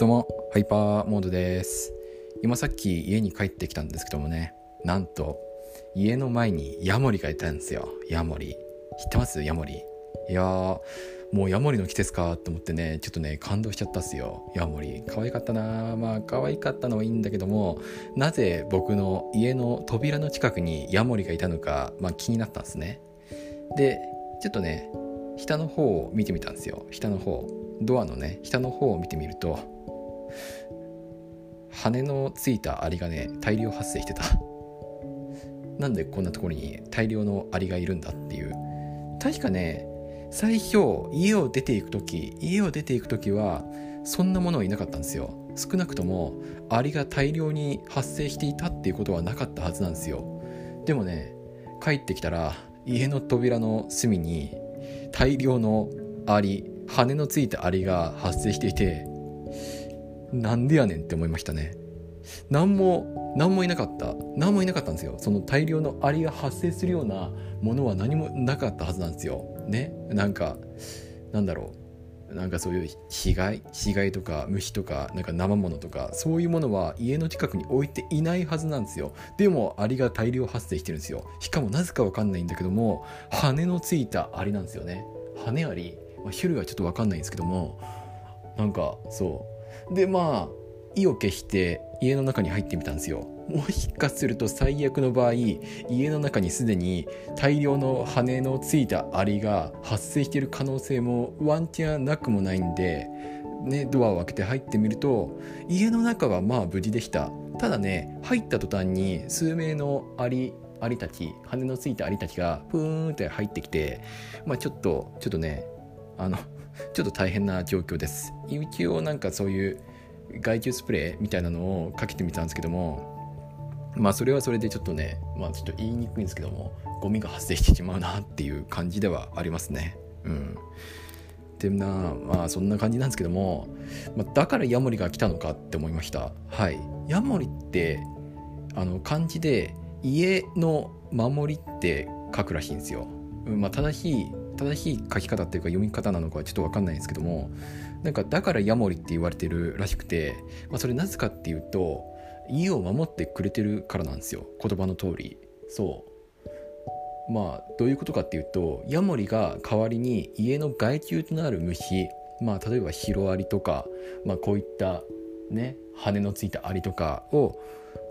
どうもハイパーモードです。今さっき家に帰ってきたんですけどもねなんと家の前にヤモリがいたんですよ。ヤモリ。知ってます？ヤモリ。いやーもうヤモリの季節かと思ってねちょっとね感動しちゃったっすよ。ヤモリ。可愛かったなまあ可愛かったのはいいんだけどもなぜ僕の家の扉の近くにヤモリがいたのか、まあ、気になったんですね。でちょっとね下の方を見てみたんですよ。下の方。ドアのね下の方を見てみると羽のついたアリがね大量発生してた。なんでこんなところに大量のアリがいるんだっていう。確かね最初家を出ていく時家を出ていく時はそんなものはいなかったんですよ。少なくともアリが大量に発生していたっていうことはなかったはずなんですよ。でもね帰ってきたら家の扉の隅に大量のアリ羽のついたアリが発生していてなんでやねんって思いましたね。何も何もいなかった。何もいなかったんですよ。その大量のアリが発生するようなものは何もなかったはずなんですよ。ね？なんかなんだろう。なんかそういう被害被害とか虫とかなんか生物とかそういうものは家の近くに置いていないはずなんですよ。でもアリが大量発生してるんですよ。しかもなぜかわかんないんだけども羽のついたアリなんですよね。羽アリ、まあ、種類はちょっとわかんないんですけどもなんかそう。でまあ意を決して家の中に入ってみたんですよ。もしかすると最悪の場合家の中にすでに大量の羽のついたアリが発生している可能性もワンチャンなくもないんで、ね、ドアを開けて入ってみると家の中はまあ無事でした。ただね入った途端に数名のアリアリたち羽のついたアリたちがプーンって入ってきてまあちょっとちょっとねあの ちょっと大変な状況です。一応なんかそういう害虫スプレーみたいなのをかけてみたんですけどもまあそれはそれでちょっとねまあちょっと言いにくいんですけどもゴミが発生してしまうなっていう感じではありますね。うん。でなまあそんな感じなんですけども、まあ、だからヤモリが来たのかって思いました。はい。ヤモリってあの漢字で家の守りって書くらしいんですよ、まあ、正しい正しい書き方っていうか読み方なのかはちょっと分かんないんですけどもなんかだからヤモリって言われてるらしくて、まあ、それなぜかっていうと家を守ってくれてるからなんですよ。言葉の通り。そう。まあどういうことかっていうとヤモリが代わりに家の害虫となる虫まあ例えばシロアリとか、まあ、こういったね羽のついたアリとかを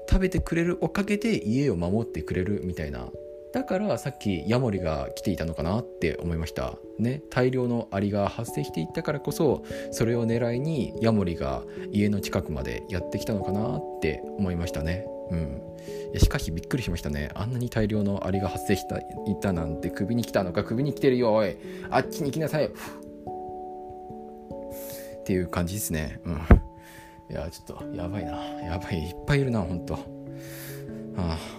食べてくれるおかげで家を守ってくれるみたいなだからさっきヤモリが来ていたのかなって思いました。ね大量のアリが発生していったからこそそれを狙いにヤモリが家の近くまでやってきたのかなって思いましたね。うん。しかしびっくりしましたね。あんなに大量のアリが発生していたなんて首に来たのか首に来てるよおい。あっちに来なさい。っていう感じですね。うん。いやちょっとやばいな。やばい。いっぱいいるなほんと。はあ。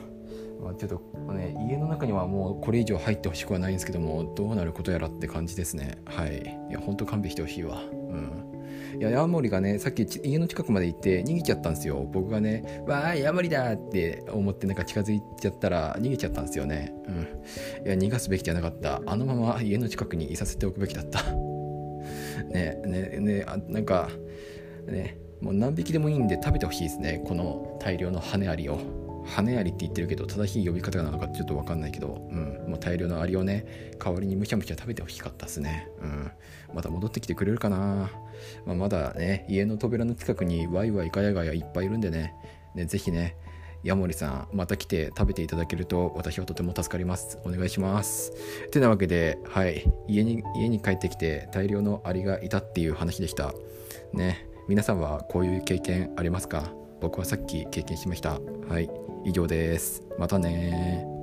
まあ、ちょっとね家の中にはもうこれ以上入ってほしくはないんですけどもどうなることやらって感じですね。はい。いやほんと勘弁してほしいわ。うん。いやヤモリがねさっき家の近くまで行って逃げちゃったんですよ。僕がねわーいヤモリだって思ってなんか近づいちゃったら逃げちゃったんですよね。うん。いや逃がすべきじゃなかった。あのまま家の近くにいさせておくべきだった。ねねねあなんかねもう何匹でもいいんで食べてほしいですね。この大量の羽アリを。羽アリって言ってるけど正しい呼び方なのかちょっと分かんないけど、うん、もう大量のアリをね代わりにむしゃむしゃ食べてほしかったですね、うん、また戻ってきてくれるかな、まあ、まだね家の扉の近くにワイワイガヤガヤいっぱいいるんでね。ねぜひねヤモリさんまた来て食べていただけると私はとても助かります。お願いします。てなわけではい。家に家に帰ってきて大量のアリがいたっていう話でした。ね。皆さんはこういう経験ありますか？僕はさっき経験しました。はい以上です。またね